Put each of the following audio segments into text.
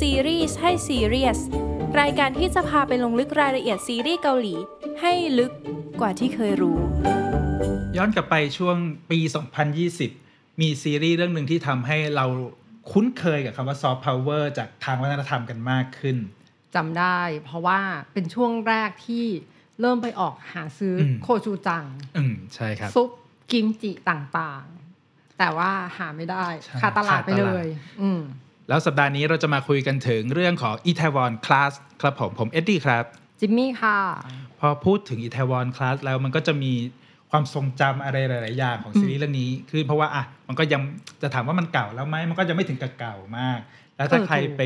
ซีรีส์ให้ซีเรียสรายการที่จะพาไปลงลึกรายละเอียดซีรีส์เกาหลี ให้ลึกกว่าที่เคยรู้ ย้อนกลับไปช่วงปี 2020 มีซีรีส์เรื่องหนึ่งที่ทำให้เราคุ้นเคยกับคำว่าซอฟต์พาวเวอร์จากทางวัฒนธรรมกันมากขึ้นจำได้ เพราะว่าเป็นช่วงแรกที่เริ่มไปออกหาซื้ออมโคชูจัง อืมใช่ครับซุปกิมจิต่างๆ แต่ว่าหาไม่ได้ใช่ขาดตลาดไปขาดตเลลาดยอืม แล้วสัปดาห์นี้เราจะมาคุยกันถึงเรื่องของอี a ทวอนคลาสครับผมผมเอ็ดดี้ครับจิมมี่ค่ะ พอพูดถึงอี a ทวอนคลาสแล้วมันก็จะมีความทรงจำอะไรหลาย ๆ อย่างของซีรีส์เรื่องนี้ คือเพราะว่าอะมันก็ยังจะถามว่ามันเก่าแล้วไหมมันก็ยังไม่ถึงกับเก่ามาก แล้วถ้าเออใครถูกไป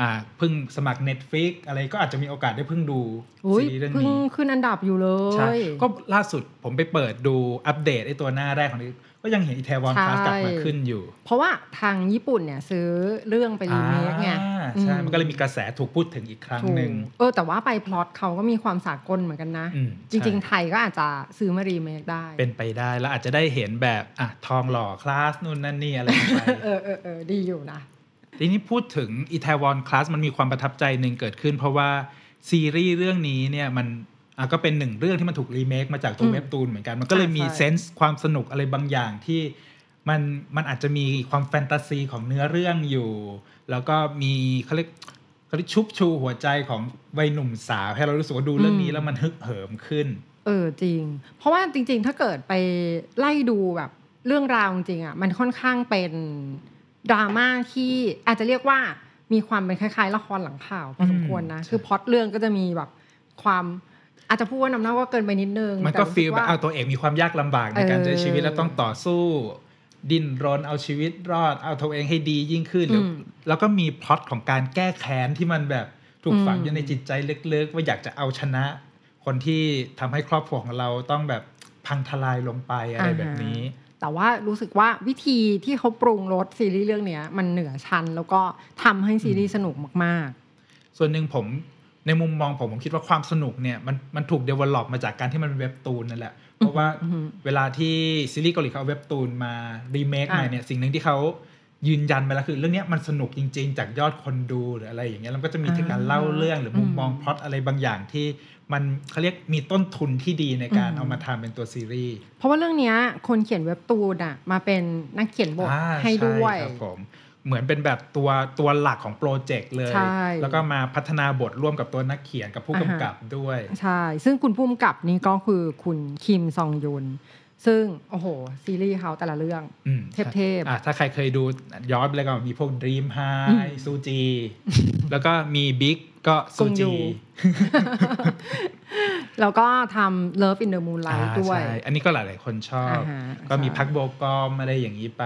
อ่าเพิ่งสมัคร Netflix อะไรก็อาจจะมีโอกาสได้เพิ่งดูอุ้ยซีรีส์เรื่องเพิ่งนี้ขึ้นอันดับอยู่เลใช่ยก็ล่าสุดผมไปเปิดดูอัปเดตไอตัวหน้าแรกของนี้ก็ยังเห็น Itaewon ใช่คลาสกลับมาขึ้นอยู่ เพราะว่าทางญี่ปุ่นเนี่ยซื้อเรื่องไปรีเมคไงอ่าใช่อืมันก็เลยมีกระแสถูกพูดถึงอีกครั้งถูกหนึ่งเออแต่ว่าไปพล็อตเขาก็มีความสากลเหมือนกันนะอืมจริงใช่ๆไทยก็อาจจะซื้อมารีเมคได้ เป็นไปได้แล้วอาจจะได้เห็นแบบอะทองหล่อคลาสนู่นนั่นนี่อะไรไปเออเออเออดีอยู่นะ ทีนี้พูดถึง Itaewon Class มันมีความประทับใจหนึ่งเกิดขึ้น เพราะว่าซีรีส์เรื่องนี้เนี่ยมันอะก็เป็นหนึ่งเรื่องที่มันถูกรีเมคมาจากตัอืวมเว็บตูนเหมือนกัน มันก็เลยใช่มีใช่เซนส์ความสนุกอะไรบางอย่างที่มันมันอาจจะมีความแฟนตาซีของเนื้อเรื่องอยู่ แล้วก็มีเขาเรียกเขาเรียกชุบชูหัวใจของวัยหนุ่มสาว ให้เรารู้สึกว่าดูเรื่องนี้แล้วมันฮึกเหิมขึ้น เออจริง เพราะว่าจริง ๆ ถ้าเกิดไปไล่ดูแบบเรื่องราวจริงๆอะมันค่อนข้างเป็น ดราม่าที่อาจจะเรียกว่ามีความเป็นคล้ายๆละครหลังข่าวพอสมควรนะอืมคือพล็อตเรื่องก็จะมีแบบความอาจจะพูดว่านำหน้าว่าเกินไปนิดนึง มันก็แต่รู้สึฟีลแบบว่าเอาตัวเองมีความยากลำบากในการเออใช้ชีวิตแล้วต้องต่อสู้ ดิ้นรนเอาชีวิตรอดเอาตัวเองให้ดียิ่งขึ้น แล้วอืมแล้วก็มีพล็อตของการแก้แค้นที่มันแบบถูกฝังอืมอยู่ในจิตใจลึกๆ ว่าอยากจะเอาชนะ คนที่ทำให้ครอบครัวของเราต้องแบบพังทลายลงไปอะไรแบบนี้ แต่ว่ารู้สึกว่าวิธีที่เขาปรุงรสซีรีส์เรื่องเนี้ยมันเหนือชั้นแล้วก็ทำให้ซีรีส์สนุกมากส่วนหนึ่งผมในมุมมองผมผมคิดว่าความสนุกเนี่ยมันมันถูก develop มาจากการที่มันเป็นเว็บตูนนั่นแหละ เพราะว่าอือฮึเวลาที่ซีรีส์เกาหลีเขาเอาเว็บตูนมารีเมคอะใหม่เนี่ยสิ่งหนึ่งที่เขา ยืนยันไปแล้วคือเรื่องเนี้ยมันสนุกจริง ๆ จากยอดคนดูหรืออะไรอย่างเงี้ยแล้วก็จะมีการเล่าเรื่องหรือมุมมองพล็อตอะไรบางอย่างที่มันเขาเรียกมีต้นทุนที่ดีในการเอามาทำเป็นตัวซีรีส์ๆเพราะว่าเรื่องเนี้ยคนเขียนเว็บตูนอะมาเป็นนักเขียนบทอ่าให้ด้วยช่ครับผมเหมือนเป็นแบบตัวตัวหลักของโปรเจกต์เลยใช่แล้วก็มาพัฒนาบทร่วมกับตัวนักเขียนกับผู้กำกับด้วย ใช่ ซึ่งคุณพุ่มกับนี่ก็คือคุณคิมซองยุน ซึ่ง โอ้โห ซีรีส์เขาแต่ละเรื่องอืมเทพๆอะถ้าใครเคยดูย้อนไปเลยก็มีพวก Dream อืม High ซูจี แล้วก็มีบิ๊กก็ซูกงยูจี แล้วก็ทำ Love in the Moonlight ด้วยใช่อันนี้ก็หลายๆคนชอบอ่าฮะก็มีใช่พักโบกอมอะไรอย่างนี้ไป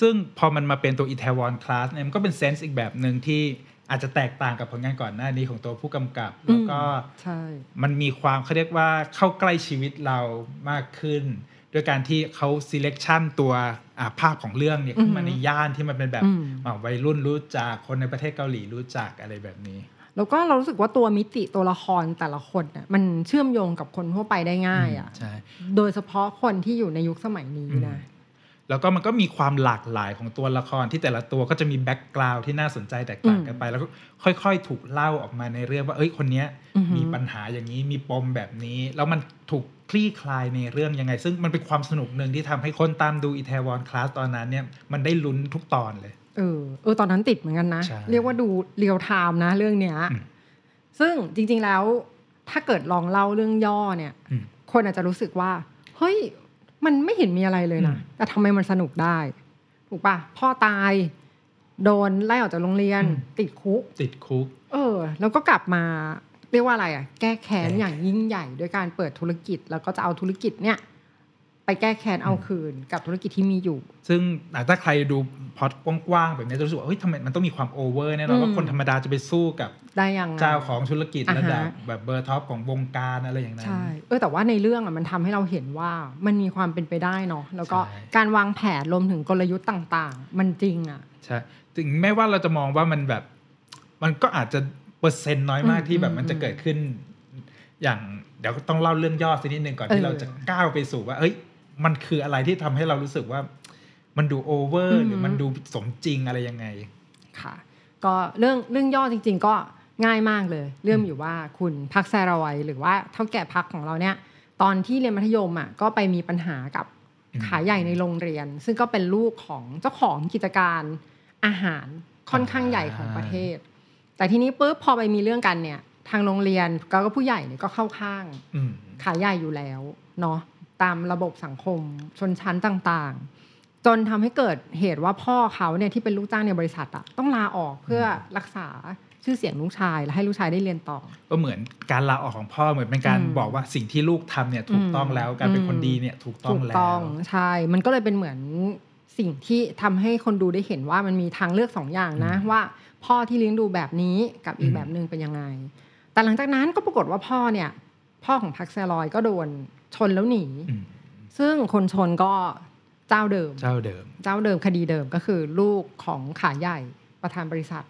ซึ่งพอมันมาเป็นตัวอีเทวอนคลาสเนี่ยมันก็เป็นเซนส์อีกแบบหนึ่งที่อาจจะแตกต่างกับผลงานก่อนหน้านี้ของตัวผู้กำกับ แล้วก็ใช่มันมีความเขาเรียกว่าเข้าใกล้ชีวิตเรามากขึ้น ด้วยการที่เขา selection ตัวอ่าภาพของเรื่องเนี่ยขึ้นมาอือฮึในย่านที่มันเป็นแบบอืมอ่าวัยรุ่นรู้จักคนในประเทศเกาหลีรู้จักอะไรแบบนี้ แล้วก็เรารู้สึกว่าตัวมิติตัวละครแต่ละคนน่ะมันเชื่อมโยงกับคนทั่วไปได้ง่ายอะใช่โดยเฉพาะคนที่อยู่ในยุคสมัยนี้นะแล้วก็มันก็มีความหลากหลายของตัวละครที่แต่ละตัวก็จะมี background ที่น่าสนใจแตกต่างกันไป แล้วก็ค่อยๆ ถูกเล่าออกมาในเรื่องว่า เอ้ยคนเนี้ยอือหือมีปัญหาอย่างนี้มีปมแบบนี้ แล้วมันถูก คลี่คลายในเรื่องยังไง ซึ่งมันเป็นความสนุกหนึ่งที่ทำให้คนตามดู Itaewon Class ตอนนั้นเนี่ยมันได้ลุ้นทุกตอนเลยเออเออตอนนั้นติดเหมือนกันนะใช่เรียกว่าดู real time นะ เรื่องเนี้ยอืมซึ่งจริง ๆแล้วถ้าเกิดลองเล่าเรื่องย่อเนี่ยอืมคนอาจจะรู้สึกว่า เฮ้ย มันไม่เห็นมีอะไรเลยนะอืมแต่ทำไมมันสนุกได้ ถูกปะพ่อตาย โดนไล่ออกจากโรงเรียน ติดคุก ติดคุก เออ แล้วก็กลับมา เรียกว่าอะไรอะ แก้แค้นแก้อย่างยิ่งใหญ่ด้วยการเปิดธุรกิจ แล้วก็จะเอาธุรกิจเนี่ยไปแก้แค้นเอาคืนกับธุรกิจที่มีอยู่ ซึ่งอะถ้าใครดูพล็อตกว้างๆแบบนี้จะรู้สึกว่าเฮ้ยทำไมมันต้องมีความ over แน่นอนอืมว่าคนธรรมดาจะไปสู้กับได้ยังไงเจ้าของธุรกิจอ่าฮะระดับแบบเบอร์ top ของวงการอะไรอย่างนั้นใช่เออแต่ว่าในเรื่องอะมันทำให้เราเห็นว่ามันมีความเป็นไปได้เนาะแล้วก็ใช่การวางแผนรวมถึงกลยุทธ์ต่าง ๆ มันจริงอะใช่ถึงแม้ว่าเราจะมองว่ามันแบบ มันก็อาจจะ เปอร์เซ็นต์น้อยมากอืมที่แบบอืมมันจะเกิดขึ้น อย่างเดี๋ยวต้องเล่าเรื่องย่อสักนิดนึงก่อนเออที่เราจะก้าวไปสู่ว่า เอ้ย มันคืออะไรที่ทำให้เรารู้สึกว่า มันดูโอเวอร์หรือมันดูสมจริงอะไรยังไง ค่ะ ก็เรื่องเรื่องย่อจริง ๆ ก็ง่ายมากเลย เรื่องอยู่ว่าคุณพักแซรอยหรือว่าเท่าแก่พักของเราเนี่ย ตอนที่เรียนมัธยมอะก็ไปมีปัญหากับอืมขายใหญ่ในโรงเรียน ซึ่งก็เป็นลูกของเจ้าของกิจการอาหารค่อนข้างใหญ่ของประเทศ แต่ทีนี้ปุ๊บพอไปมีเรื่องกันเนี่ย ทางโรงเรียนก็ผู้ใหญ่เนี่ยก็เข้าข้างอืมขายใหญ่อยู่แล้วเนาะตามระบบสังคมชนชั้นต่างๆ จนทำให้เกิดเหตุว่าพ่อเขาเนี่ยที่เป็นลูกจ้างในบริษัทอะต้องลาออกเพื่อรักษาชื่อเสียงลูกชายและให้ลูกชายได้เรียนต่อ ก็เหมือนการลาออกของพ่อเหมือนเป็นการอืมบอกว่าสิ่งที่ลูกทำเนี่ยถูกต้องแล้วการเป็นคนดีเนี่ยถูกต้องถูกแล้วต้องใช่มันก็เลยเป็นเหมือนสิ่งที่ทำให้คนดูได้เห็นว่ามันมีทางเลือกสองอย่างนะอืมว่า พ่อที่เลี้ยงดูแบบนี้กับอีอืกมแบบหนึ่งเป็นยังไง แต่หลังจากนั้นก็ปรากฏว่าพ่อเนี่ย พ่อของพักแซลอยก็โดนชนแล้วหนีอืมซึ่งคนชนก็เจ้าเดิม เจ้าเดิม เจ้าเดิมคดีเดิมก็คือลูกของขาใหญ่ประธานบริษัท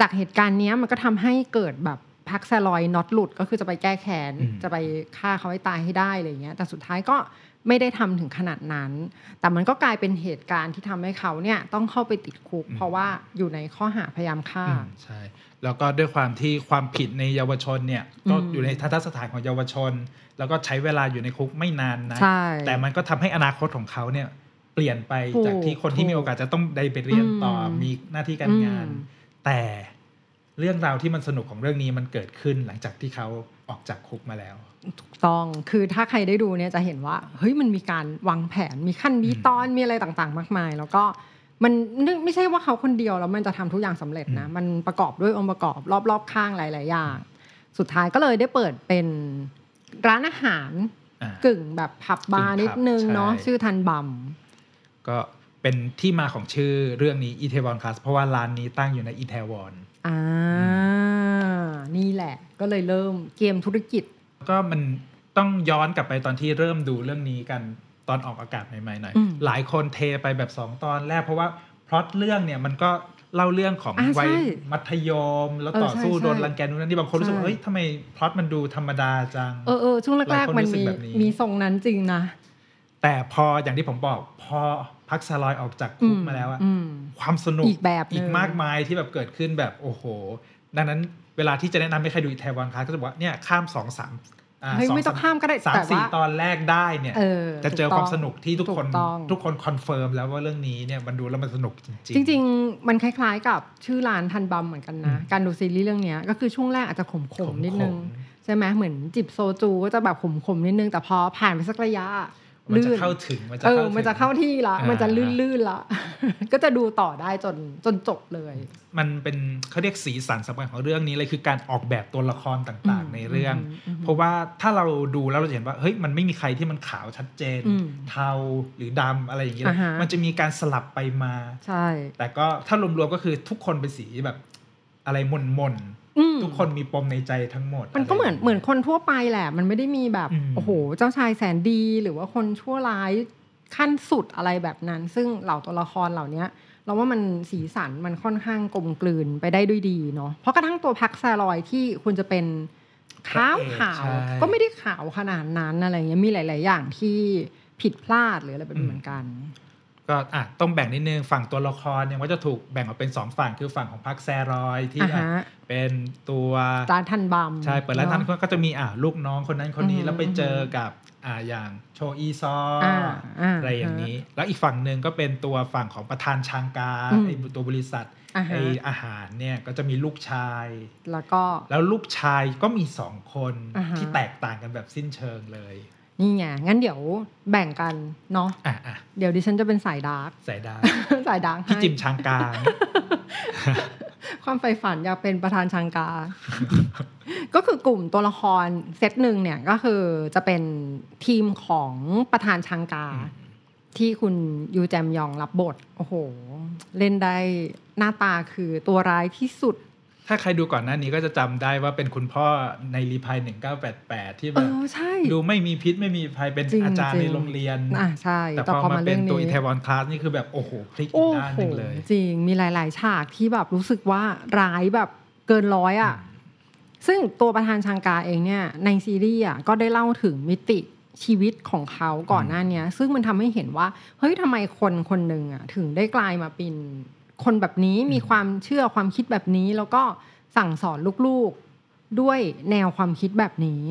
จากเหตุการณ์เนี้ยมันก็ทำให้เกิดแบบ พักแซลอยน็อตหลุดก็คือจะไปแก้แค้นอืมจะไปฆ่าเขาให้ตายให้ได้อะไรเงี้ยแต่สุดท้ายก็ไม่ได้ทำถึงขนาดนั้น แต่มันก็กลายเป็นเหตุการณ์ที่ทำให้เขาเนี่ยต้องเข้าไปติดคุก เพราะว่าอยู่ในข้อหาพยายามฆ่าอืมใช่แล้วก็ด้วยความที่ความผิดในเยาวชนเนี่ยก็อืมอยู่ในทันตสถานของเยาวชน แล้วก็ใช้เวลาอยู่ในคุกไม่นานนะใช่แต่มันก็ทำให้อนาคตของเขาเนี่ยเปลี่ยนไปถูกจากที่คนที่มีโอกาสจะต้องได้ไปเรียนต่ออมมีหน้าที่การงานอืมแต่ เรื่องราวที่มันสนุกของเรื่องนี้มันเกิดขึ้นหลังจากที่เขาออกจากคุกมาแล้ว ถูกต้องคือถ้าใครได้ดูเนี่ยจะเห็นว่าเฮ้ยมันมีการวางแผนมีขั้นมีตอนมีอะไรต่างๆ มากมาย แล้วก็มันนึกไม่ใช่ว่าเขาคนเดียวแล้วมันจะทำทุกอย่างสำเร็จนะอืมมันประกอบด้วยองค์ประกอบรอบๆข้างหลายๆอย่างสุดท้ายก็เลยได้เปิดเป็นร้านอาหารอ่ากึ่งแบบผับบาร์กึ่งผับนิดนึงเนาะใช่ชื่อทันบัมก็เป็นที่มาของชื่อเรื่องนี้อีเทวอนคลาสเพราะว่าร้านนี้ตั้งอยู่ในอีเทวอน อ่า นี่แหละ ก็เลยเริ่มเกมธุรกิจ ก็มันต้องย้อนกลับไปตอนที่เริ่มดูเรื่องนี้กันตอนออกอากาศใหม่ๆหน่อยอืมหลายคนเทไปแบบสองตอนแรกเพราะว่าพล็อตเรื่องเนี่ยมันก็เล่าเรื่องของอ่าใช่วัยมัธยม แล้วเออต่อสู้ใช่โดนใช่รังแกนู่นนั่นนี่บางคนรู้สึกว่าใช่เฮ้ยทำไมพล็อตมันดูธรรมดาจัง เออเออช่วงหลาแรยกคนๆมันรู้สึกมีแบบนี้มีทรงนั้นจริงนะ แต่พออย่างที่ผมบอกพอ พักซาลอยออกจากคุกมาแล้วอะอืมความสนุกอีกแบบหนึ่งอีกมากมายที่แบบเกิดขึ้นแบบโอ้โห ดังนั้นเวลาที่จะแนะนำให้ใครดูอีเทวอนคลาสก็จะบอกว่าเนี่ยข้ามสองสามอ่าเฮ้ยสไม่ต้องข้ามก็ได้สามแต่สี่ว่าตอนแรกได้เนี่ยเออจะเจอถูความต้งสนุกที่ทุกคนถูต้องทุกคนคอนเฟิร์มแล้วว่าเรื่องนี้เนี่ยมันดูแล้วมันสนุกจริงจริงๆมันคล้ายๆกับชื่อร้านทันบัมเหมือนกันนะอืมการดูซีรีส์เรื่องเนี้ยก็คือช่วงแรกอาจจะขมขมๆๆนิดนึงใช่ไหมเหมือนจิบโซจูก็จะแบบขมๆนิดนึงแต่พอผ่านไปสักระยะ มันจะลื่นเข้าถึงมันจะเออเข้าถึงมันจะเข้าที่ละอ่ามัมันจะลื่นๆละ ก็จะดูต่อได้จนจนจบเลย มันเป็นเขาเรียกสีสันสำคัญของเรื่องนี้เลยคือการออกแบบตัวละครต่างอืมๆในเรื่องอืมอืมเพราะว่าถ้าเราดูแล้วเราจะเห็นว่าเฮ้ยมันไม่มีใครที่มันขาวชัดเจนอืมเทาหรือดำอะไรอย่างเงี้ยอ่าฮะมันจะมีการสลับไปมาใช่ แต่ก็ถ้ารวมๆก็คือทุกคนเป็นสีแบบอะไรมนมนๆอืม ทุกคนมีปมในใจทั้งหมด มันก็เหมือนะไรย่างงี้ยเหมือนคนทั่วไปแหละ มันไม่ได้มีแบบอืมโอ้โห เจ้าชายแสนดีหรือว่าคนชั่วร้ายขั้นสุดอะไรแบบนั้น ซึ่งเหล่าตัวละครเหล่าเนี้ยเราว่ามันสีสันมันค่อนข้างกลมกลืนไปได้ด้วยดีเนาะเพราะกระทั่งตัวพักแซลอยที่คุณจะเป็นขาวขาวใช่ก็ไม่ได้ขาวขนาดนั้นอะไรเงี้ยมีหลาย ๆ อย่างที่ผิดพลาดหรืออะไรแบบนี้เหมือนกัน ก็อะต้องแบ่งนิดนึงฝั่งตัวละครเนี่ยว่าจะถูกแบ่งออกเป็นสองฝั่งคือฝั่งของพักแซรอยที่อ่าฮะอะเป็นตัวร้านทันบัมใช่เปิดร้านทันเอะก็จะมีอะลูกน้องคนนั้นคนนี้อืมแล้วไปเจอกับอ่าอย่างโชอีซออ่าอ่าอะไรอย่างนี้ แล้วอีกฝั่งหนึ่งก็เป็นตัวฝั่งของประธานชางกาอืมไอ้ตัวบริษัทอ่าฮะไออาหารเนี่ยก็จะมีลูกชาย แล้วก็แล้วลูกชายก็มีสองคนอ่าฮะที่แตกต่างกันแบบสิ้นเชิงเลย นี่ไงงั้นเดี๋ยวแบ่งกันเนาะอะอะเดี๋ยวดิฉันจะเป็นสายดาร์กใส่ได้สายดาร์กพี่ให้จิมชางกาความใฝ่ฝันอยากเป็นประธานชังกา ก็คือกลุ่มตัวละครเซตหนึ่งเนี่ยก็คือจะเป็นทีมของประธานชังกาอืมที่คุณยูแจมยองรับบท โอ้โห เล่นได้หน้าตาคือตัวร้ายที่สุด ถ้าใครดูก่อนหน้านี้ก็จะจำได้ว่าเป็นคุณพ่อในรีพาย1988ที่แบเอบอใช่ดูไม่มีพิษไม่มีภัยเป็นจริงอาจารย์จริในงโรงเรียนอะใช่แต่แต่พอพอมามาเป็เรื่นองตัวนี้อีเทวอนคลาสนี่คือแบบโอ้โหพลิกอีโอ้กโหด้านหนึ่งเลย จริงมีหลาย ๆ ฉากที่แบบรู้สึกว่าร้ายแบบเกินร้อยอะซึ่งตัวประธานชังกาเองเนี่ยในซีรีส์อะก็ได้เล่าถึงมิติชีวิตของเขาก่อนหน้าเนี้ยซึ่งมันทำให้เห็นว่า เฮ้ยทำไมคนคนหนึ่งอะถึงได้กลายมาเป็น คนแบบนี้มีความเชื่อความคิดแบบนี้ แล้วก็สั่งสอนลูกๆด้วยแนวความคิดแบบนี้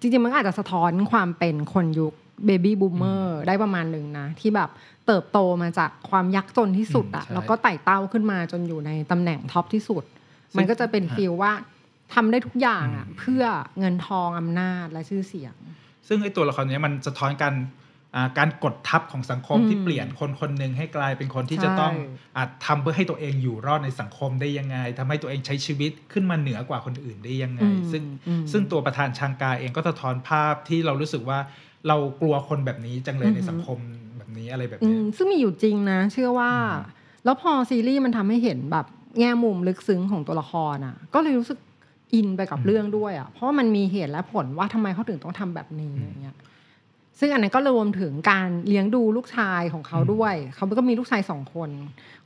จริงๆ มันก็อาจจะสะท้อนความเป็นคนยุคเบบี้บูมเมอร์ได้ประมาณหนึ่งนะ ที่แบบเติบโตมาจากความยากจนที่สุดอะอืมใช่แล้วก็ไต่เต้าขึ้นมาจนอยู่ในตำแหน่งท็อปที่สุดซึ่งมันก็จะเป็นฮะฟีลว่าทำได้ทุกอย่างอะอืมเพื่อเงินทองอำนาจและชื่อเสียง ซึ่งไอ้ตัวละครเนี้ยมันสะท้อนการอ่า การกดทับของสังคมอืมที่เปลี่ยนคนคนหนึ่งให้กลายเป็นคนที่จะใช่ต้องอาจทำเพื่อให้ตัวเองอยู่รอดในสังคมได้ยังไงทำให้ตัวเองใช้ชีวิตขึ้นมาเหนือกว่าคนอื่นได้ยังไงอืมซึ่งอืมซึ่งตัวประธานชางกาเองก็สะท้อนภาพที่เรารู้สึกว่าเรากลัวคนแบบนี้จังเลยอือในหือสังคมแบบนี้อะไรแบบอืเนี้ยมซึ่งมีอยู่จริงนะ เชื่อว่าอืมแล้วพอซีรีส์มันทำให้เห็นแบบแง่มุมลึกซึ้งของตัวละครอะ ก็เลยรู้สึกอินไปกับเรื่องด้วยอะเพราะว่ามันมีเหตุและผลว่าทำไมเขาถึงต้องทำแบบนี้อย่างเงี้ย ซึ่งอันนั้นก็รวมถึงการเลี้ยงดูลูกชายของเขาด้วย เขาก็มีลูกชายสองคน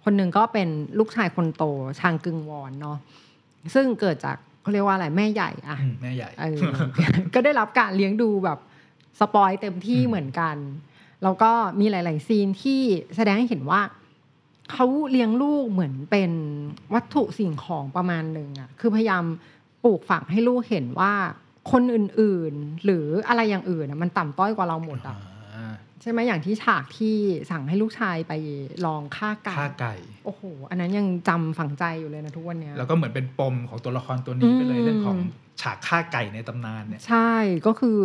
คนหนึ่งก็เป็นลูกชายคนโตชางกึงวอนเนาะซึ่งเกิดจากเขาเรียกว่าอะไรแม่ใหญ่อะอืมแม่ใหญ่เออก็ได้รับการเลี้ยงดูแบบสปอยเต็มที่อืมเหมือนกัน แล้วก็มีหลาย ๆ ซีนที่แสดงให้เห็นว่าเขาเลี้ยงลูกเหมือนเป็นวัตถุสิ่งของประมาณหนึ่งอะคือพยายามปลูกฝังให้ลูกเห็นว่า คนอื่นๆ หรืออะไรอย่างอื่นอะมันต่ำต้อยกว่าเราหมดอะอ่าใช่ไหมอย่างที่ฉากที่สั่งให้ลูกชายไปลองฆ่าไก่ฆ่าไก่ โอ้โห อันนั้นยังจำฝังใจอยู่เลยนะทุกวันเนี้ยแล้วก็เหมือนเป็นปมของตัวละครตัวนี้ไปเลยอืมเรื่องของฉากฆ่าไก่ในตำนานเนี่ยใช่ก็คือ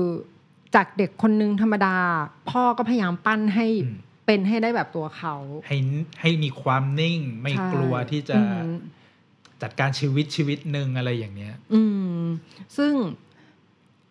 จากเด็กคนนึงธรรมดา พ่อก็พยายามปั้นให้อืมเป็นให้ได้แบบตัวเขา ให้ให้มีความนิ่งไม่ใช่กลัวที่จะอืมจัดการชีวิตชีวิตหนึ่งอะไรอย่างเนี้ย อืม ซึ่ง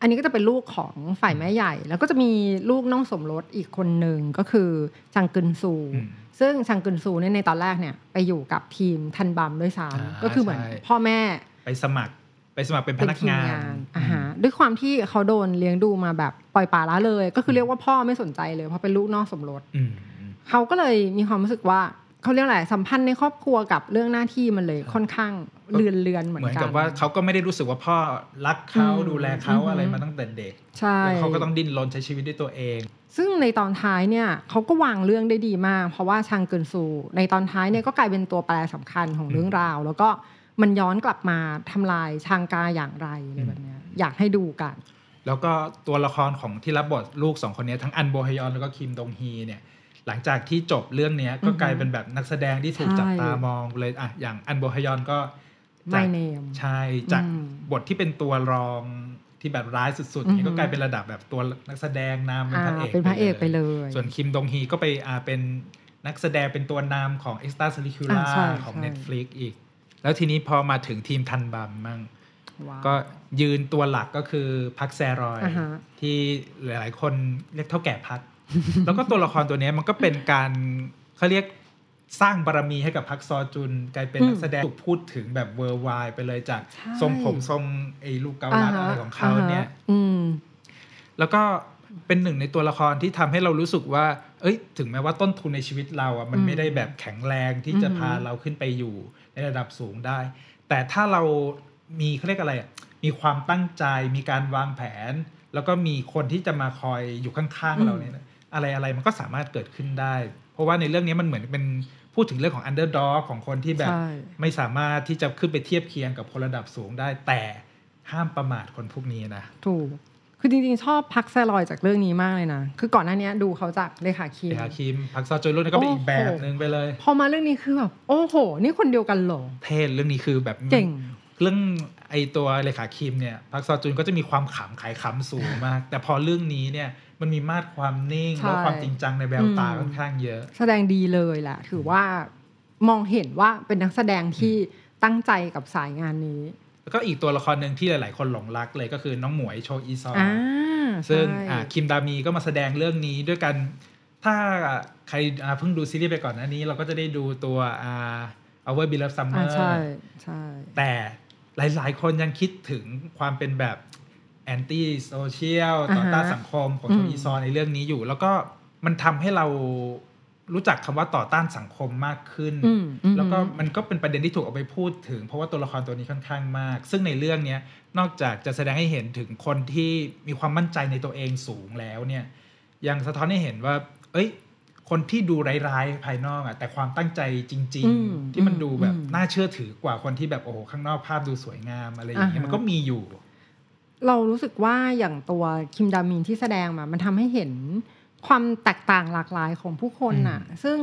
อันนี้ก็จะเป็นลูกของฝ่ายแม่ใหญ่ แล้วก็จะมีลูกน้องสมรสอีกคนหนึ่งก็คือชังกึนซูอืมซึ่งชังกึนซูเนี่ยในตอนแรกเนี่ยไปอยู่กับทีมทันบัมด้วยซ้อ่าำก็คือเหมือนใช่พ่อแม่ไปสมัครไปสมัครเป็นพเป็นนักทีมงานงานอ่าฮะด้วยความที่เขาโดนเลี้ยงดูมาแบบปล่อยปละละเลย ก็คือเรียกว่าพ่อไม่สนใจเลยเพราะเป็นลูกนอกสมรสอืมอืมเขาก็เลยมีความรู้สึกว่าเขาเรียกอะไรสัมพันธ์ในครอบครัวกับเรื่องหน้าที่มันเลยค่อนข้าง เลือนเลือนๆเหมือนเหมือนกันกับว่าเขาก็ไม่ได้รู้สึกว่าพ่อรักเขาอืมดูแลเขาอืมอะไรมาตั้งแต่เด็กใช่แล้วเขาก็ต้องดิ้นรนใช้ชีวิตด้วยตัวเอง ซึ่งในตอนท้ายเนี่ยเขาก็วางเรื่องได้ดีมาก เพราะว่าชางเกินซูในตอนท้ายเนี่ยก็กลายเป็นตัวแปรสำคัญของเรื่องราว แล้วก็มันย้อนกลับมาทำลายชางกาอย่างไรอะไรแบบเนี้ยอยากให้ดูกัน แล้วก็ตัวละครของที่รับบทลูกสองคนเนี้ยทั้งอันโบฮยอนแล้วก็คิมดงฮีเนี่ยหลังจากที่จบเรื่องเนี้ยก็อือฮึกลายเป็นแบบนักแสดงที่ถูกใช่จับตามองเลยอะอย่างอันโบฮยอนก็จาก My Name ใช่จากอืมบทที่เป็นตัวรองที่แบบร้ายสุดๆอือฮึเนี่ยก็กลายเป็นระดับแบบตัวนักแสดงนำเป็นอ่าพระเอกเป็นพระเอกไปเลย ส่วนคิมดงฮีก็ไปอ่าเป็นนักแสดงเป็นตัวนำของ Extra c u r r i c u l a อ่าใช่ของใช่ Netflix อีก แล้วทีนี้พอมาถึงทีมทันบัมมั่งว้าวก็ยืนตัวหลักก็คือพักแซรอยอ่าฮะที่หลายๆ คนเรียกเท่าแก่พัก แล้วก็ตัวละครตัวเนี้ยมันก็เป็นการเขาเรียก สร้างบารมีให้กับพักซอจุน กลายเป็นอืมนักแสดงถูกพูดถึงแบบเวอร์ไวไปเลยจากใช่ทรงผมทรงไอ้ลูกเกาลัดอะไรของเขาเนี่ยอ่าฮะอืมแล้วก็เป็นหนึ่งในตัวละครที่ทำให้เรารู้สึกว่า เอ้ย ถึงแม้ว่าต้นทุนในชีวิตเราอะมันอืมไม่ได้แบบแข็งแรงที่จะอือหือพาเราขึ้นไปอยู่ในระดับสูงได้ แต่ถ้าเรามีเขาเรียกอะไรอะมีความตั้งใจมีการวางแผน แล้วก็มีคนที่จะมาคอยอยู่ข้างๆเราเนี่ยนะอะไรอะไรมันก็สามารถเกิดขึ้นได้ เพราะว่าในเรื่องนี้มันเหมือนเป็น พูดถึงเรื่องของ underdog ของคนที่แบบใช่ไม่สามารถที่จะขึ้นไปเทียบเคียงกับคนระดับสูงได้แต่ห้ามประมาทคนพวกนี้นะถูกคือจริงๆ ชอบพักแซรอยจากเรื่องนี้มากเลยนะ คือก่อนหน้านี้ดูเขาจากเลขาคิมเอฮาคิม พักซอโจยรุ่นก็เป็นอีกแบบหนึ่งไปเลย พอมาเรื่องนี้คือแบบโอ้โห นี่คนเดียวกันเหรอเทศเรื่องนี้คือแบบเก่งเรื่องไอตัวเลขาคิมเนี่ยพักซอจุนก็จะมีความขำขายขำสูงมาก แต่พอเรื่องนี้เนี่ย มันมีมาตรความนิ่งใช่แล้วความจริงจังในแววตาอืมค่อนข้างเยอะ แสดงดีเลยแหละถือว่ามองเห็นว่าเป็นนักแสดงที่ตั้งใจกับสายงานนี้ แล้วก็อีกตัวละครหนึ่งที่หลาย ๆ คนหลงรักเลยก็คือน้องหมวยโชอีซออ่าซึ่งใช่อ่าคิมดามีก็มาแสดงเรื่องนี้ด้วยกัน ถ้าใครอ่าเพิ่งดูซีรีส์ไปก่อนหน้านี้ เราก็จะได้ดูตัวอ่า Our Beloved อ่า Summer ใช่ใช่แต่หลาย ๆ คนยังคิดถึงความเป็นแบบ antisocial ต่อต้านอ่าฮะสังคมของอืมโชอีซอในเรื่องนี้อยู่ แล้วก็มันทำให้เรารู้จักคำว่าต่อต้านสังคมมากขึ้นอืมอืมแล้วก็มันก็เป็นประเด็นที่ถูกเอาไปพูดถึง เพราะว่าตัวละครตัวนี้ค่อนข้างมาก ซึ่งในเรื่องเนี้ยนอกจากจะแสดงให้เห็นถึงคนที่มีความมั่นใจในตัวเองสูงแล้วเนี่ยยังสะท้อนให้เห็นว่า เอ้ย คนที่ดูร้ายๆภายนอกอะแต่ความตั้งใจจริงอืมๆที่มันดูแบบอืมน่าเชื่อถือกว่าคนที่แบบโอ้โหข้างนอกภาพดูสวยงามอะไรอย่างเงี้ยอ่าฮะมันก็มีอยู่ เรารู้สึกว่าอย่างตัวคิมดามีที่แสดงมา มันทำให้เห็นความแตกต่างหลากหลายของผู้คนน่ะ ซึ่ง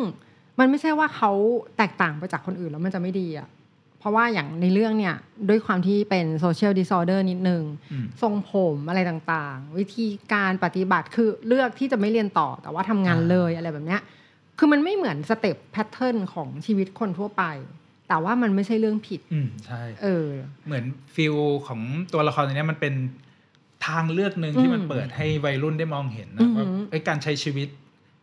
มันไม่ใช่ว่าเขาแตกต่างไปจากคนอื่นแล้วมันจะไม่ดีอะเพราะว่าอย่างในเรื่องเนี่ยด้วยความที่เป็น social disorder นิดนึงอืมทรงผมอะไรต่างๆ วิธีการปฏิบัติคือเลือกที่จะไม่เรียนต่อแต่ว่าทำงานอ่าเลยอะไรแบบเนี้ยคือมันไม่เหมือน step pattern ของชีวิตคนทั่วไป แต่ว่ามันไม่ใช่เรื่องผิด อืมใช่ เออ เหมือนฟิลของตัวละครตัวเนี้ยมันเป็นทางเลือกหนึ่งที่มันอืมเปิดให้วัยรุ่นได้มองเห็นอืนะอหือว่าเอ้ยการใช้ชีวิต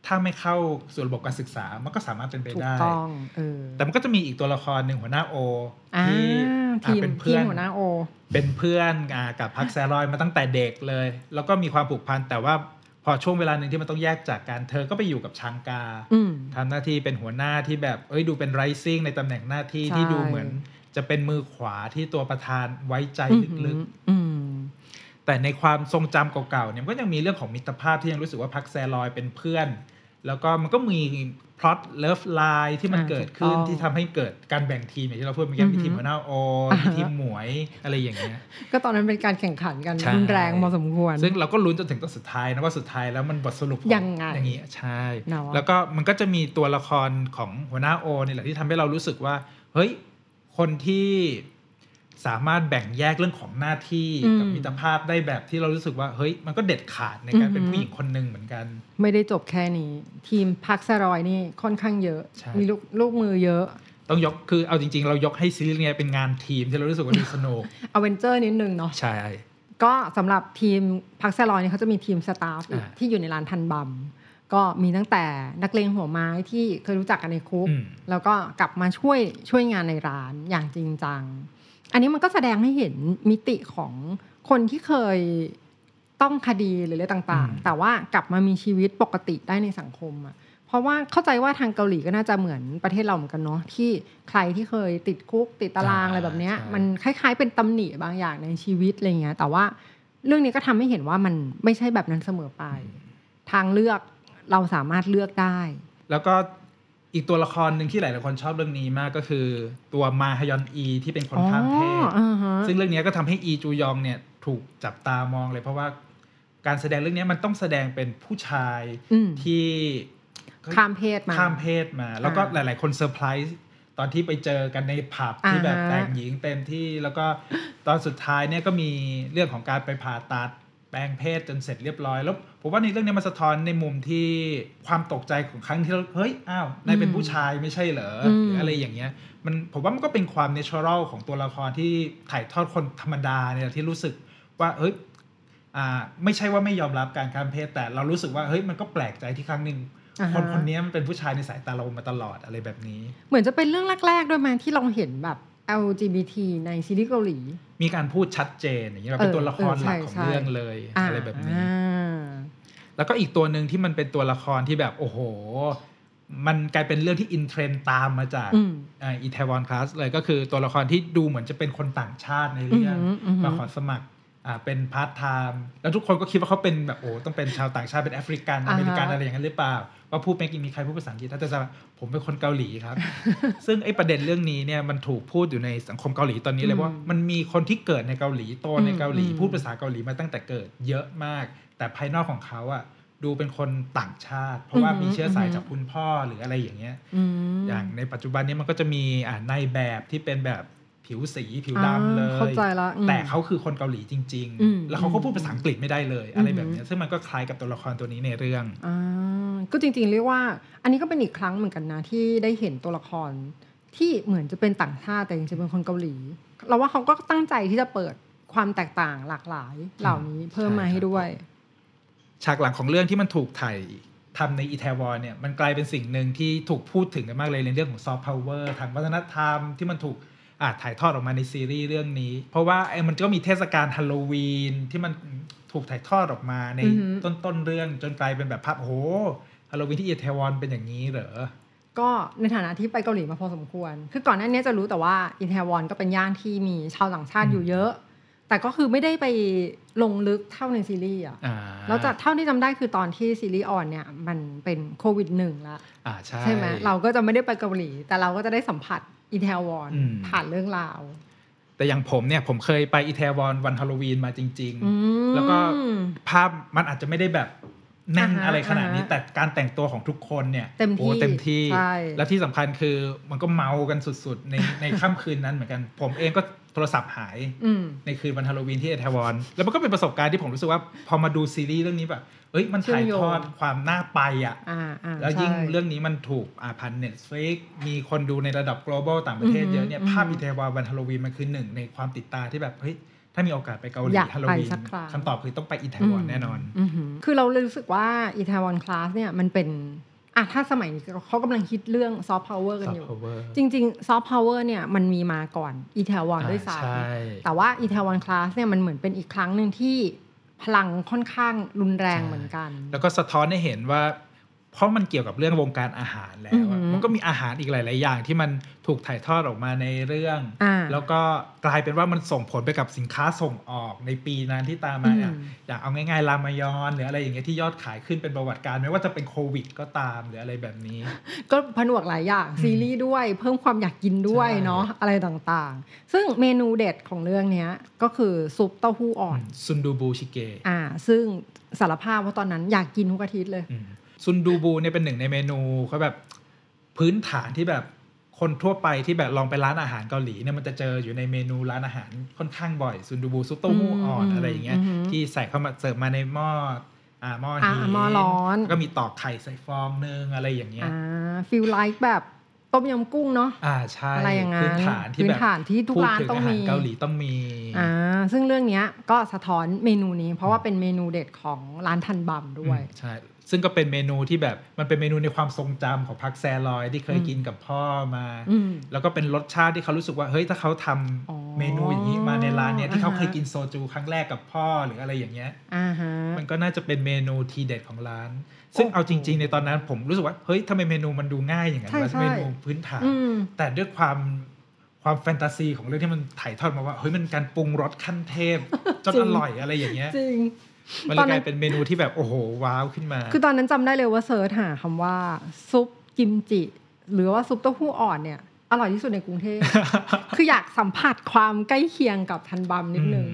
ถ้าไม่เข้าสู่ระบบการศึกษา มันก็สามารถเป็นไปถูกได้ต้องเออแต่มันก็จะมีอีกตัวละครหนึ่งหัวหน้าโออ่าที่ทีอ่ามเป็นทีเพื่มอนหัวหน้าโอ เป็นเพื่อนอ่ากับพักแซรอยมาตั้งแต่เด็กเลย แล้วก็มีความผูกพันแต่ว่า พอช่วงเวลาหนึ่งที่มันต้องแยกจากกัน เธอก็ไปอยู่กับชังกาอืมทำหน้าที่เป็นหัวหน้าที่แบบเอ้ยดูเป็น rising ในตำแหน่งหน้าที่ใช่ที่ดูเหมือน จะเป็นมือขวาที่ตัวประธานไว้ใจลึกๆอืมแต่ในความทรงจำเก่าๆเนี่ยมันก็ยังมีเรื่องของมิตรภาพที่ยังรู้สึกว่าพักแซรอยเป็นเพื่อน แล้วก็มันก็มีพล็อต love line ที่มันอ่าเกิดขึ้นถูกต้องที่ทำให้เกิดการแบ่งทีมอย่างที่เราพูดเมื่อกี้อือหืมีอทีมหัวหน้าโออ่าฮะมีทีมหมวยอะไรอย่างเงี้ยก็ตอนนั้นเป็นการแข่งขันกันใช่รุนแรงพอสมควร ซึ่งเราก็ลุ้นจนถึงตอนสุดท้ายนะว่าสุดท้ายแล้วมันบทสรุปขอยังไงอย่างนี้ใช่เนาะแล้วก็มันก็จะมีตัวละครของหัวหน้าโอนี่แหละที่ทำให้เรารู้สึกว่า เฮ้ยคนที่ สามารถแบ่งแยกเรื่องของหน้าที่กับมิตรภาพได้แบบที่เรารู้สึกว่า เฮ้ย มันก็เด็ดขาดในการเป็นผู้หญิงคนหนึ่งเหมือนกัน ไม่ได้จบแค่นี้ ทีมพักแซรอยนี่ค่อนข้างเยอะใช่มีลูกลูกมือเยอะ ต้องยกคือเอาจริง ๆ เรายกให้ซีรีส์เนี้ยเป็นงานทีมที่เรารู้สึกว่าดูสนุกอเวนเจอร์นิดนึงเนาะใช่ ก็สำหรับทีมพักแซรอยเนี่ยเขาจะมีทีม staff อีกอ่าที่อยู่ในร้านทันบัมก็มีตั้งแต่นักเลงหัวไม้ที่เคยรู้จักกันในคุกอืมแล้วก็กลับมาช่วยช่วยงานในร้านอย่างจริงจัง อันนี้มันก็แสดงให้เห็นมิติของคนที่เคยต้องคดีหรืออะไรต่างอืมๆแต่ว่ากลับมามีชีวิตปกติได้ในสังคมอะเพราะว่าเข้าใจว่าทางเกาหลีก็น่าจะเหมือนประเทศเราเหมือนกันเนาะที่ใครที่เคยติดคุกติดตารางอะไรแบบเนี้ย มันคล้าย ๆ เป็นตำหนิบางอย่างในชีวิตอะไรเงี้ยแต่ว่าเรื่องนี้ก็ทำให้เห็นว่ามันไม่ใช่แบบนั้นเสมอไป ทางเลือกเราสามารถเลือกได้ แล้วก็ อีกตัวละครหนึ่งที่หลายๆคนชอบเรื่องนี้มากก็คือ ตัวมาฮยอนอีที่เป็นคนข้ามเพศอ๋ออ่าฮะซึ่งเรื่องนี้ก็ทำให้อีจูยองเนี่ยถูกจับตามองเลยเพราะว่าการแสดงเรื่องนี้มันต้องแสดงเป็นผู้ชายอืมที่ข้ามเพศมาข้ามเพศมา แล้วก็หอ่าลาย ๆ คนเซอร์ไพรส์ตอนที่ไปเจอกันในผับที่อ่าฮะแบบแต่งหญิงเต็มที่แล้วก็ตอนสุดท้ายเนี่ยก็มีเรื่องของการไปผ่าตัดแปลงเพศจนเสร็จเรียบร้อยแล้วผมว่าในเรื่องนี้มันสะท้อนในมุมที่ความตกใจของครั้งที่เราเฮ้ยอ้าวนายเป็นผู้ชายไม่ใช่เหรอหรืออะไรอย่างเงี้ยมันผมว่ามันก็เป็นความเนเชอรัลของตัวละครที่ถ่ายทอดคนธรรมดาเนี่ยที่รู้สึกว่าเฮ้ยอ่าไม่ใช่ว่าไม่ยอมรับการข้ามเพศแต่เรารู้สึกว่าเฮ้ยมันก็แปลกใจที่ครั้งหนึ่งอ่าคนฮะคนนี้มันเป็นผู้ชายในสายตาเรามาตลอดอะไรแบบนี้ เหมือนจะเป็นเรื่องแรกๆด้วยมั้ยที่เราเห็นแบบ LGBT ในซีรีส์เกาหลี มีการพูดชัดเจนอย่างนี้เราเป็นเออตัวละครเออหลักใช่ของใช่เรื่องเลยอะไรแบบนี้อ่าแล้วก็อีกตัวหนึ่งที่มันเป็นตัวละครที่แบบโอ้โห มันกลายเป็นเรื่องที่อินเทรนด์ตามมาจากอืม Itaewon Class เลยก็คือตัวละครที่ดูเหมือนจะเป็นคนต่างชาติในเรื่องอือหืออือหือมาขอสมัคร อ่าเป็นพาร์ทไทม์แล้วทุกคนก็คิดว่าเขาเป็นแบบโอ้ต้องเป็นชาวต่างชาติเป็นแอฟริกันอเมริกันอะไรอย่างนั้นหรือเปล่า ว่าพูดไม่กี่มีใครพูดภาษาอังกฤษถ้าจะผมเป็นคนเกาหลีครับ ซึ่งไอ้ประเด็นเรื่องนี้เนี่ยมันถูกพูดอยู่ในสังคมเกาหลีตอนนี้เลยอืมว่ามันมีคนที่เกิดในเกาหลีโตในเกาหลีอืมพูดภาษาเกาหลีมาตั้งแต่เกิดเยอะมาก แต่ภายนอกของเขาอะดูเป็นคนต่างชาติ เพราะว่ามีเชื้อสายจากคุณพ่อหรืออะไรอย่างเงี้ยอืมอย่างในปัจจุบันนี้มันก็จะมีอ่าในายแบบที่เป็นแบบ ผิวสีผิวดำเลอ่าเข้ายใจละอืมแต่เขาคือคนเกาหลีจริงอืมๆแล้วเขาก็พูดภาษาอังกฤษไม่ได้เลย อะไรอืมแบบเนี้ยซึ่งมันก็คล้ายกับตัวละครตัวนี้ในเรื่องอ่าก็จริงๆเรียกว่า อันนี้ก็เป็นอีกครั้งเหมือนกันนะที่ได้เห็นตัวละครที่เหมือนจะเป็นต่างชาติแต่จริงๆเป็นคนเกาหลี เราว่าเขาก็ตั้งใจที่จะเปิดความแตกต่างหลากหลายเหล่านี้เพิ่มมาให้ด้วย ฉากหลังของเรื่องที่มันถูกถ่ายทำในอีเทวอนเนี่ยมันกลายเป็นสิ่งหนึ่งที่ถูกพูดถึงกันมากเลยในเรื่องของซอฟต์พาวเวอร์ทางวัฒนธรรมที่มันถูกอ่า ถ่ายทอดออกมาในซีรีส์เรื่องนี้ เพราะว่าไอ้มันก็มีเทศกาลฮาโลวีนที่มันถูกถ่ายทอดออกมาในอือหือต้นต้นๆเรื่องจนกลายเป็นแบบภาพโอ้โหฮาโลวีนที่อีเทวอนเป็นอย่างนี้เหรอก็ในฐานะที่ไปเกาหลีมาพอสมควร คือก่อนหน้านี้จะรู้แต่ว่าอีเทวอนก็เป็นย่านที่มีชาวต่างชาติอยู่เยอะ แต่แต่ก็คือไม่ได้ไปลงลึกเท่าในซีรีส์อะอ่าแล้วจะเท่าที่จำได้คือตอนที่ซีรีส์ on เนี่ยมันเป็นโควิดหนึ่งแล้วอ่าใช่ใช่ไหมเราก็จะไม่ได้ไปเกาหลี แต่เราก็จะได้สัมผัสอีเทวอนอืมผ่านเรื่องราว แต่อย่างผมเนี่ยผมเคยไปอิตาลีวันฮาโลวีนมาจริงอืมๆแล้วก็ภาพมันอาจจะไม่ได้แบบ แน่นอ่าฮะอะไรขนาดนี้อ่าฮะแต่การแต่งตัวของทุกคนเนี่ยเต็มที่โอ้เต็มที่ใช่แล้วที่สำคัญคือมันก็เมากันสุดๆ ในในค่ำคืนนั้นเหมือนกัน ผมเองก็โทรศัพท์หายอืมในคืนวันฮาโลวีนที่อีเทวอนแล้วมันก็เป็นประสบการณ์ที่ผมรู้สึกว่า พอมาดูซีรีส์เรื่องนี้แบบเอ้ยมันถ่ายทอดเชื่อมโยงความน่าไปอะอ่าอ่าแล้วยิ่งใช่เรื่องนี้มันถูกอ่าผ่าน Netflixมีคนดูในระดับ global ต่างประเทศอือฮึเยอะเนี่ยอือฮึภาพอีเทวาวันฮาโลวีนมันคือหนึ่งในความติดตาที่แบบเฮ้ย ถ้ามีโอกาสไปเกาหลีอยากไปฮาโลวีนสักครั้งคำตอบคือต้องไปอีเทวอนแน่นอนอือหือคือเราเลยรู้สึกว่า Itaewon Class เนี่ยมันเป็นอะถ้าสมัยนี้เขากำลังคิดเรื่องซอฟต์พาวเวอร์กัน soft อยู่ power จริงๆซอฟต์พาวเวอร์เนี่ยมันมีมาก่อนอีเทวอนอ่าด้วยซ้ำใช่แต่ว่า Itaewon Class เนี่ยมันเหมือนเป็นอีกครั้งหนึ่งที่พลังค่อนข้างรุนแรงเหมือนกัน แล้วก็สะท้อนให้เห็นว่า เพราะมันเกี่ยวกับเรื่องวงการอาหารแล้วอืออะหือ มันก็มีอาหารอีกหลาย ๆ อย่าง ที่มันถูกถ่ายทอดออกมาในเรื่องอ่าแล้วก็กลายเป็นว่ามันส่งผลไปกับสินค้าส่งออกในปีนั้นที่ตามมาอืมอะอย่างเอาง่าย ๆ รามายอนหรืออะไรอย่างเงี้ยที่ยอดขายขึ้นเป็นประวัติการณ์ไม่ว่าจะเป็นโควิด ก็ตามหรืออะไรแบบนี้ ก็ผนวกหลายอย่างซีรีส์ด้วย เพิ่มความอยากกินด้วยใช่เนาะอะไรต่าง ๆ ซึ่งเมนูเด็ดของเรื่องเนี้ยก็คือซุปเต้าหู้อ่อนซุนดูบูจิเกอ่า ซึ่งสารภาพว่าตอนนั้นอยากกินทุกอาทิตย์เลยอืมซุนดูบูเนี่ยเป็นหนึ่งในเมนูเขาแบบ พื้นฐานที่แบบคนทั่วไปที่แบบลองไปร้านอาหารเกาหลีเนี่ยมันจะเจออยู่ในเมนูร้านอาหารค่อนข้างบ่อยซุนดูบูซุปเต้าหู้อ่อนอืมอะไรอย่างเงี้ยอืมที่ใส่เข้ามาเสิร์ฟมาในหม้ออ่าหม้ออ่าหินหม้อร้อนแล้วก็มีตอกไข่ใส่ฟองนึงอะไรอย่างเงี้ยอ่าฟิลไลค์แบบต้มยำกุ้งเนาะอ่าใช่อะไรอย่างนั้นพื้นฐานที่พื้แบนบฐานที่ทุกพูดร้านถึงต้องอาหารมีเกาหลีต้องมีอ่าซึ่งเรื่องเนี้ยก็สะท้อนเมนูนี้ เพราะว่าเป็นเมนูเด็ดของร้านทันบัมด้วยอืมใช่ ซึ่งก็เป็นเมนูที่แบบมันเป็นเมนูในความทรงจำของพักแซลอยที่เคยอืมกินกับพ่อมาอืมแล้วก็เป็นรสชาติที่เขารู้สึกว่าเฮ้ยถ้าเขาทำอ๋อเมนูอย่างนี้มาในร้านเนี้ยที่เขาอ่าฮะเคยกินโซจูครั้งแรกกับพ่อหรืออะไรอย่างเงี้ยอ่าฮะมันก็น่าจะเป็นเมนูทีเด็ดของร้าน ซึ่งโอ้โหเอาจริง ๆ ในตอนนั้นผมรู้สึกว่าเฮ้ยทำไมเมนูมันดูง่ายอย่างนั้นใช่วะใช่เมนูพื้นฐานอืมแต่ด้วยความความแฟนตาซีของเรื่องที่มันถ่ายทอดมาว่าเฮ้ยมันการปรุงรสขั้นเทพจนจริองร่อยอะไรอย่างเงี้ยจริง มันเลยกลายเป็นเมนูที่แบบโอ้โหว้าวขึ้นมา คือตอนนั้นจำได้เลยว่าเซิร์ชหาคำว่าซุปกิมจิ หรือว่าซุปเต้าหู้อ่อนเนี่ยอร่อยที่สุดในกรุงเทพคืออยากสัมผัสความใกล้เคียงกับทันบัมนิดนึง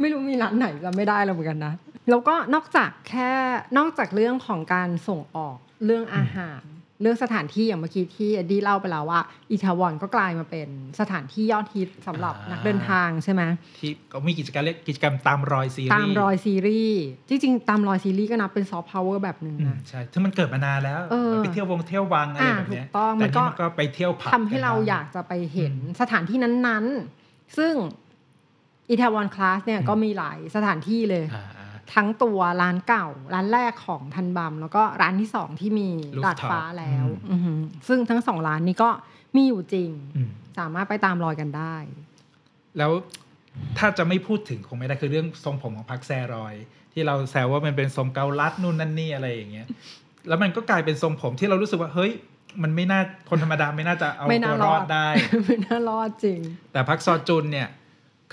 ไม่รู้มีร้านไหนจำไม่ได้แล้วเหมือนกันนะ แล้วก็นอกจากแค่นอกจากเรื่องของการส่งออกเรื่องอาหาร เรื่องสถานที่อย่างเมื่อกี้ที่เอ็ดดี้เล่าไปแล้วว่าอีเทวอนก็กลายมาเป็นสถานที่ยอดฮิตสำหรับอ่านันักเดินทางใช่ไหมที่ก็มีกิจกรรมเรียกกิจกรรมตามรอยซีรีส์ตามรอยซีรีส์จริงๆตามรอยซีรีส์ก็นับเป็นซอฟต์พาวเวอร์แบบหนึ่งอืมนะใช่ซึ่งมันเกิดมานานแล้วเออมันไปเที่ยววังเที่ยววังอะไรอ่าแบบเนี้ยถูกต้องแต่มันก็นี่มันก็ไปเที่ยวผับทำให้เรากันบ้งอยากจะไปเห็นอืมสถานที่นั้นๆ ซึ่งอีทาวอนคลาสเนี่ยอืมก็มีหลายสถานที่เลยอ่า ทั้งตัวร้านเก่า ร้านแรกของทันบัมแล้วก็ร้านที่สองที่มี Rooftop ดาดฟ้าแล้วอืมอือหือซึ่งทั้งสองร้านนี้ก็มีอยู่จริงอืมสามารถไปตามรอยกันได้ แล้วถ้าจะไม่พูดถึงคงไม่ได้คือเรื่องทรงผมของพักแซรอย ที่เราแซวว่ามันเป็นทรงเกาลัดนู่นนั่นนี่อะไรอย่างเงี้ยแล้วมันก็กลายเป็นทรงผมที่เรารู้สึกว่าเฮ้ย มันไม่น่าคนธรรมดาไม่น่าจะเอาไม่ตัน่าวรรออดดได้ ไม่น่ารอดจริง แต่พักซอจุนเนี่ย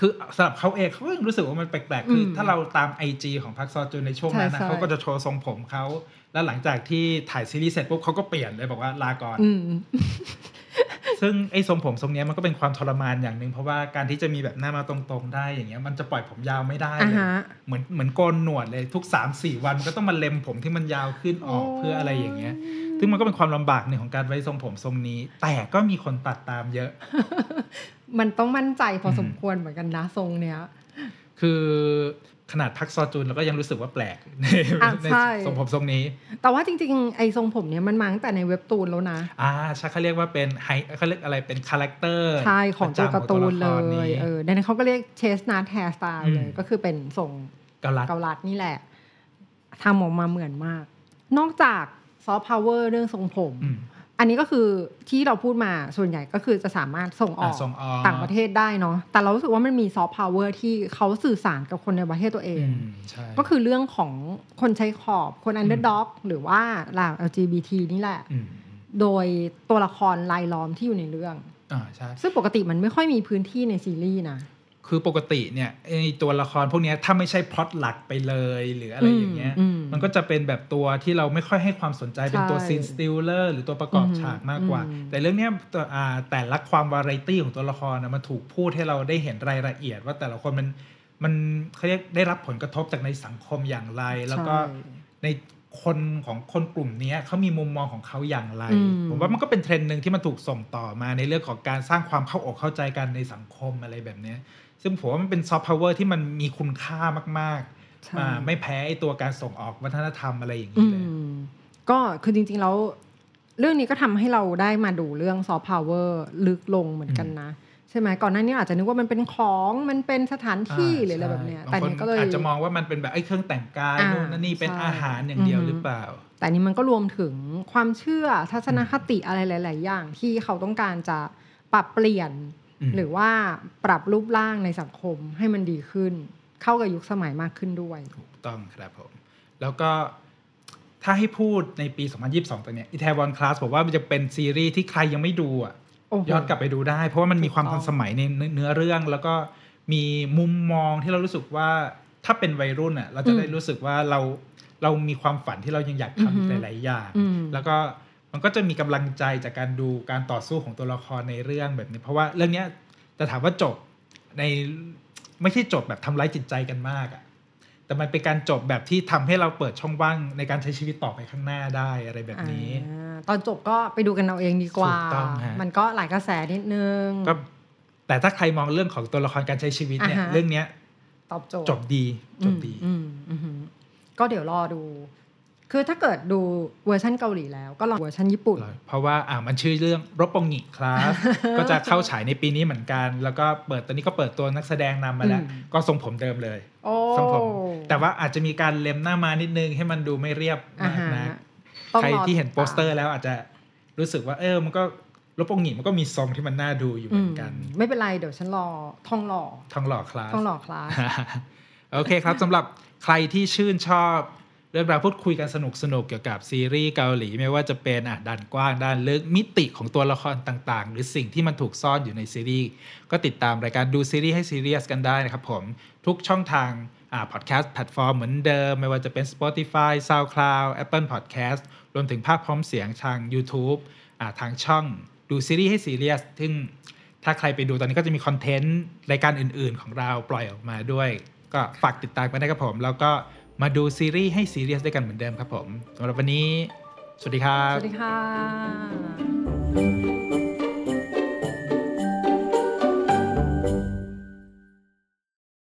คือสำหรับเขาเองเขาก็ยังรู้สึกว่ามันแปลกๆ คืออมถ้าเราตามไอจของพักซอจุนในช่วงนั้นนะใช่ใช่เขาก็จะโชว์ทรงผมเขา แล้วหลังจากที่ถ่ายซีรีส์เสร็จปุ๊บเขาก็เปลี่ยนเลยบอกว่าลาก่อนอืมซึ่งไอ้ทรงผมทรงเนี้ยมันก็เป็นความทรมานอย่างหนึ่งเพราะว่าการที่จะมีแบบหน้ามาตรงๆ ได้อย่างเงี้ยมันจะปล่อยผมยาวไม่ได้อ่าเลยฮะเหมือนเหมือนโกนหนวดเลยทุก3าสี่วันมันก็ต้องมาเล็มผมที่มันยาวขึ้นออกเพื่ออะไรอย่างเงี้ย ซึ่งมันก็เป็นความลำบากหนึ่งของการไว้ทรงผมทรงนี้ แต่ก็มีคนตัดตามเยอะ มันต้องมั่นใจพออืมสมควรเหมือนกันนะทรงเนี้ย คือขนาดพัคซอจุนเราก็ยังรู้สึกว่าแปลกในอะในใช่ทรงผมทรงนี้ แต่ว่าจริงๆ ไอ้ทรงผมเนี้ยมันมาตั้งแต่ในเว็บตูนแล้วนะ อ่าใช่เขาเรียกว่าเป็นไฮเขาเรียกอะไรเป็น character ใช่ของตัวการ์ตูนเลยประจำของตัวยละครนี้เออดังนั้นเขาก็เรียก chestnut hairstyle เลยอืมก็คือเป็นทรงเกาลัดเกาลัดนี่แหละทำออกมาเหมือนมาก นอกจาก ซอฟต์พาวเวอร์เรื่องทรงผมอืมอันนี้ก็คือที่เราพูดมาส่วนใหญ่ก็คือจะสามารถส่งออกอะส่งออกต่างประเทศได้เนาะแต่เรารู้สึกว่ามันมีซอฟต์พาวเวอร์ที่เขาสื่อสารกับคนในประเทศตัวเองอืมใช่ก็คือเรื่องของคนชายขอบคน underdog หรือว่าเหล่า LGBT นี่แหละอืมโดยตัวละครรายล้อมที่อยู่ในเรื่องอ่าใช่ซึ่งปกติมันไม่ค่อยมีพื้นที่ในซีรีส์นะ คือปกติเนี่ยไอตัวละครพวกเนี้ยถ้าไม่ใช่พล็อตหลักไปเลยหรืออะไรอย่างเงี้ยอืมมันก็จะเป็นแบบตัวที่เราไม่ค่อยให้ความสนใจเป็นตัวใช่ scene stealer หรือตัวประกอบอืมฉากมากกว่าอืมแต่เรื่องเนี้ยตัวอ่าแต่ละความวาไรตี้ของตัวละครนะมันถูกพูดให้เราได้เห็นรายละเอียดว่าแต่ละคนมันมันเขาเรียกได้รับผลกระทบจากในสังคมอย่างไร แล้วก็ใช่ใน คนของคนกลุ่มเนี้ยเขามีมุมมองของเขาอย่างไรอืมผมว่ามันก็เป็นเทรนด์หนึ่งที่มันถูกส่งต่อมาในเรื่องของการสร้างความเข้าอกเข้าใจกันในสังคมอะไรแบบเนี้ยซึ่งผมว่ามันเป็นซอฟต์พาวเวอร์ที่มันมีคุณค่ามากใช่ๆอ่าไม่แพ้ไอตัวการส่งออกวัฒนธรรมอะไรอย่างอืนี้เลยมก็คือจริงๆแล้วเรื่องนี้ก็ทำให้เราได้มาดูเรื่องซอฟต์พาวเวอร์ลึกลงเหมือนกันนะ ใช่ไหมก่อนหน้านี้อาจจะนึกว่ามันเป็นของมันเป็นสถานที่หรืออะไรแบบเนี้ยใช่แต่บางเนี้ยคก็เลยอาจจะมองว่ามันเป็นแบบไอ้เครื่องแต่งกายอ่านู่นนั่นนี่เป็นใช่อาหารอย่างเดียวอือฮึหรือเปล่า แต่นี้มันก็รวมถึงความเชื่อทัศนคติอะไรหลาย ๆ อย่างที่เขาต้องการจะปรับเปลี่ยนอืมหรือว่าปรับรูปร่างในสังคมให้มันดีขึ้น เข้ากับยุคสมัยมากขึ้นด้วยถูกต้องครับผม แล้วก็ถ้าให้พูดในปี 2022ตัวเนี้ยอี a ทวอนคลาสผมว่ามันจะเป็นซีรีส์ที่ใครยังไม่ดูอะโอ้โห ย้อนกลับไปดูได้ เพราะว่ามันมีความถูกต้ทัอนงสมัยในเนื้อเรื่อง แล้วก็มีมุมมองที่เรารู้สึกว่าถ้าเป็นวัยรุ่นอะเราจะได้รู้สึกว่าเราเรามีความฝันที่เรายังอยากทำอีกหลาย ๆ อย่างอืมแล้วก็มันก็จะมีกำลังใจจากการดูการต่อสู้ของตัวละครในเรื่องแบบนี้ เพราะว่าเรื่องเนี้ยจะถามว่าจบในไม่ใช่จบแบบทำร้ายจิตใจกันมากอะ แต่มันเป็นการจบแบบที่ทำให้เราเปิดช่องว่างในการใช้ชีวิตต่อไปข้างหน้าได้อะไรแบบนี้อ่าตอนจบก็ไปดูกันเอาเองดีกว่าถูกต้องฮะมันก็หลายกระแสนิดนึงก็แต่ถ้าใครมองเรื่องของตัวละครการใช้ชีวิตเนี่ยอ่าฮะเรื่องเนี้ยตอบโจทย์จบดีจบดีอืมอืมอืมก็เดี๋ยวรอดู คือถ้าเกิดดูเวอร์ชันเกาหลีแล้วก็ลองเวอร์ชันญี่ปุ่น เพราะว่าอ่ามันชื่อเรื่อง Roppongi Class ก็จะเข้าฉายในปีนี้เหมือนกัน แล้วก็เปิดตอนนี้ก็เปิดตัวนักแสดงนำมาแล้วอืมก็ทรงผมเดิมเลยโอ้ทรงผม แต่ว่าอาจจะมีการเล็มหน้ามานิดนึงให้มันดูไม่เรียบมากอ่าฮะนะต้องใครอที่เห็นติดโปสเตอร์แล้วอาจจะรู้สึกว่าเออมันก็รปปงงิมันก็มีทรงที่มันน่าดูอยู่เหอืมือนกันอืม ไม่เป็นไรเดี๋ยวฉันรอทองหล่อทองหล่อคลาสทองหล่อคลาสโอเคครับสำหรับใครที่ชื่นชอบเรื่องราวพูดคุยกันสนุกสนุกๆเกี่ยวกับซีรีส์เกาหลีไม่ว่าจะเป็นอะด้านกว้างด้านลึกมิติของตัวละครต่างๆ หรือสิ่งที่มันถูกซ่อนอยู่ในซีรีส์ก็ติดตามรายการดูซีรีส์ให้ซีเรียสกันได้นะครับผมทุกช่องทางอ่าพอดแคสต์แพลตฟอร์มเหมือนเดิม ไม่ว่าจะเป็น Spotify SoundCloud Apple Podcast รวมถึงภาพพร้อมเสียงทาง YouTube อ่าทางช่องดูซีรีส์ให้ซีเรียสซึ่งถ้าใครไปดูตอนนี้ก็จะมีคอนเทนต์รายการอื่น ๆ ของเราปล่อยออกมาด้วย ก็ฝากติดตามกันได้ครับผม แล้วก็ มาดูซีรีส์ให้ซีเรียสด้วยกันเหมือนเดิมครับผมสำหรับวันนี้ สวัสดีครับ สวัสดีค่ะ